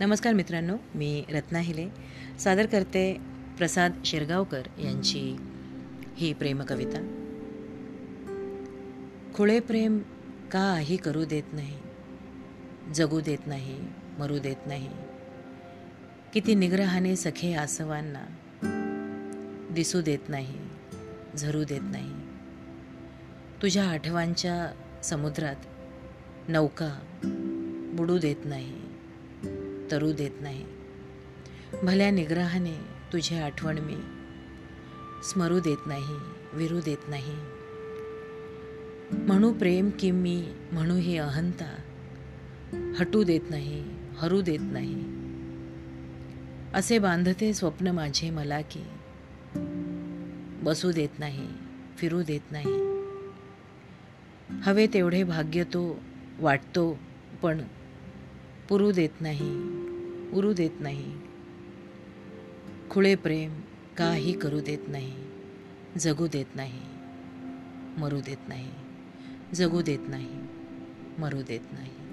नमस्कार मित्रांनो मी रत्ना हिले. सादर करते प्रसाद शिरगावकर यांची ही प्रेमकविता खुळे प्रेम काही करू देत नाही जगू देत नाही मरू देत नाही. किती निग्रहाने सखे आसवांना दिसू देत नाही झरू देत नाही. तुझ्या आठवांच्या समुद्रात नौका बुडू देत नाही तरू देत नाही. भल्या निग्रहाने तुझी आठवण मी स्मरू देत नाही विरू देत नाही. म्हणू प्रेम की मी म्हणू ही अहंता. हटू देत नाही हरू देत नाही. असे बांधते स्वप्न माझे मला की बसू देत नाही फिरू देत नाही. हवे तेवढे भाग्य तो वाटतो पण पुरू देत नाही. उरू देत नाही. खुळे प्रेम काही करू देत नाही. जगू देत नाही. मरू देत नाही. जगू देत नाही. मरू देत नाही.